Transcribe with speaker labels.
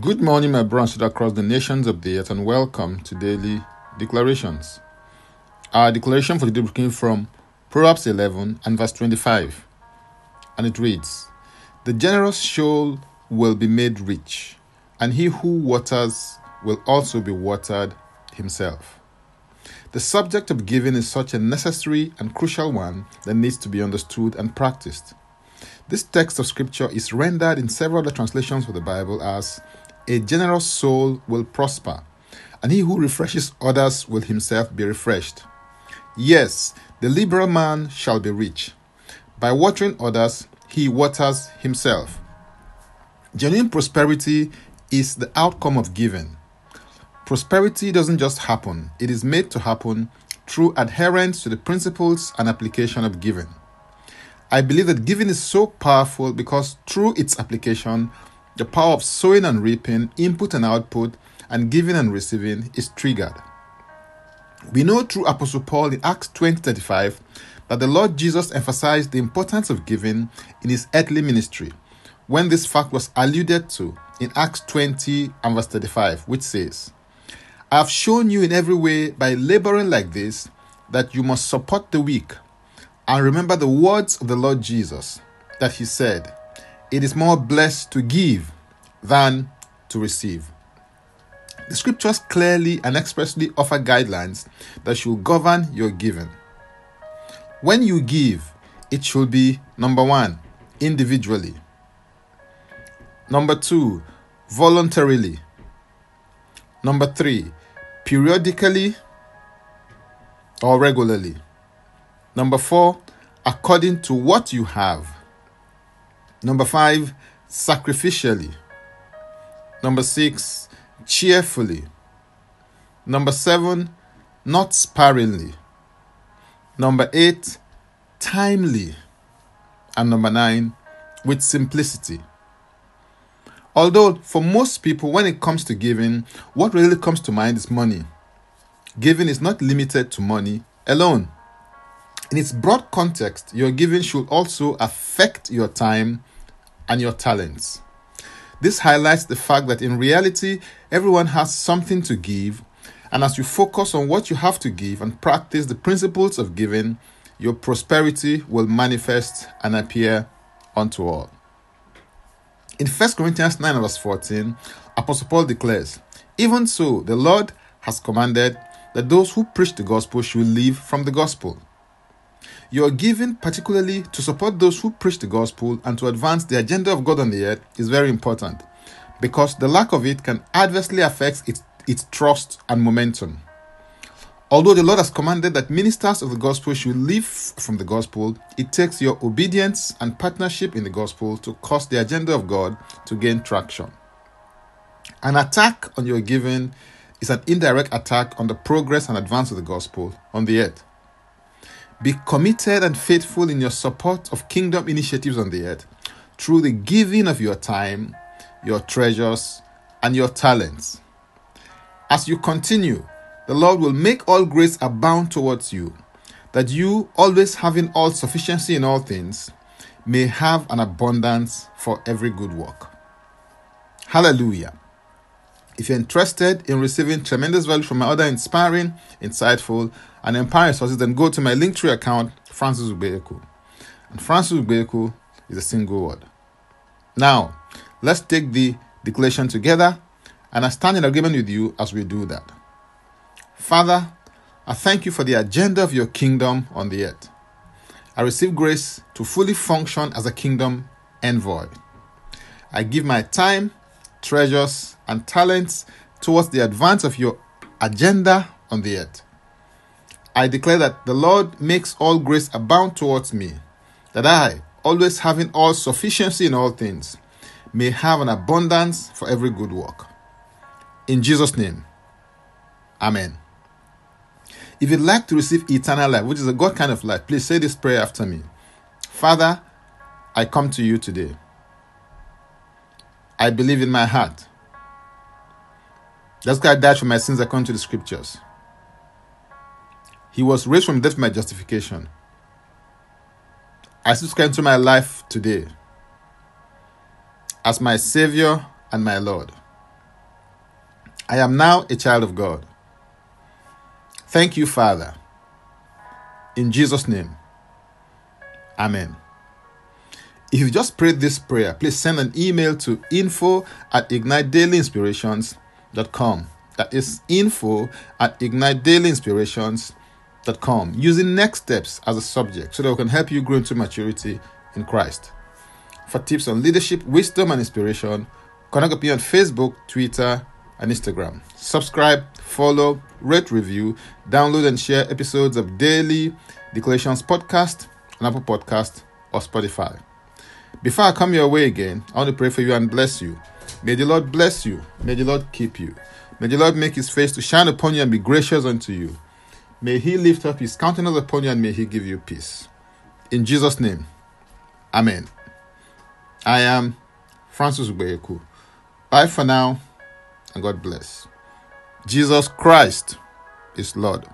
Speaker 1: Good morning, my brothers across the nations of the earth, and welcome to Daily Declarations. Our declaration for the day came from Proverbs 11 and verse 25, and it reads The generous soul will be made rich, and he who waters will also be watered himself. The subject of giving is such a necessary and crucial one that needs to be understood and practiced. This text of scripture is rendered in several other translations of the Bible as a generous soul will prosper, and he who refreshes others will himself be refreshed. Yes, the liberal man shall be rich. By watering others, he waters himself. Genuine prosperity is the outcome of giving. Prosperity doesn't just happen, it is made to happen through adherence to the principles and application of giving. I believe that giving is so powerful because through its application, the power of sowing and reaping, input and output, and giving and receiving is triggered. We know through Apostle Paul in Acts 20:35 that the Lord Jesus emphasized the importance of giving in his earthly ministry when this fact was alluded to in Acts 20 and verse 35, which says, I have shown you in every way by laboring like this that you must support the weak. And remember the words of the Lord Jesus that he said, it is more blessed to give than to receive. The scriptures clearly and expressly offer guidelines that should govern your giving. When you give, it should be number one, individually, number two, voluntarily, number three, periodically or regularly, number four, according to what you have. Number five, sacrificially. Number six, cheerfully. Number seven, not sparingly. Number eight, timely. And number nine, with simplicity. Although, for most people, when it comes to giving, what really comes to mind is money. Giving is not limited to money alone. In its broad context, your giving should also affect your time, and your talents. This highlights the fact that in reality, everyone has something to give, and as you focus on what you have to give and practice the principles of giving, your prosperity will manifest and appear unto all. In 1 Corinthians 9, verse 14, Apostle Paul declares, Even so, the Lord has commanded that those who preach the gospel should live from the gospel. Your giving, particularly to support those who preach the gospel and to advance the agenda of God on the earth, is very important because the lack of it can adversely affect its, its trust and momentum. Although the Lord has commanded that ministers of the gospel should live from the gospel, it takes your obedience and partnership in the gospel to cause the agenda of God to gain traction. An attack on your giving is an indirect attack on the progress and advance of the gospel on the earth. Be committed and faithful in your support of kingdom initiatives on the earth through the giving of your time, your treasures, and your talents. As you continue, the Lord will make all grace abound towards you, that you, always having all sufficiency in all things, may have an abundance for every good work. Hallelujah. If you're interested in receiving tremendous value from my other inspiring, insightful, and empowering sources, then go to my Linktree account, Francis Ubeku. And Francis Ubeku is a single word. Now, let's take the declaration together, and I stand in agreement with you as we do that. Father, I thank you for the agenda of your kingdom on the earth. I receive grace to fully function as a kingdom envoy. I give my time, treasures, and talents towards the advance of your agenda on the earth. I declare that the Lord makes all grace abound towards me, that I, always having all sufficiency in all things, may have an abundance for every good work. In Jesus' name, Amen. If you'd like to receive eternal life, which is a God kind of life, please say this prayer after me Father, I come to you today. I believe in my heart this guy died for my sins according to the scriptures. He was raised from death for my justification. I subscribe to my life today as my Savior and my Lord. I am now a child of God. Thank you, Father. In Jesus' name, Amen. If you just prayed this prayer, please send an email to info at ignitedailyinspirations.com. That is info at ignitedailyinspirations.com using next steps as a subject so that we can help you grow into maturity in Christ. For tips on leadership, wisdom, and inspiration, connect with me on Facebook, Twitter, and Instagram. Subscribe, follow, rate, review, download, and share episodes of Daily Declarations Podcast on Apple Podcast or Spotify. Before I come your way again, I want to pray for you and bless you. May the Lord bless you. May the Lord keep you. May the Lord make his face to shine upon you and be gracious unto you. May he lift up his countenance upon you and may he give you peace. In Jesus' name, Amen. I am Francis Ubeyeku. Bye for now and God bless. Jesus Christ is Lord.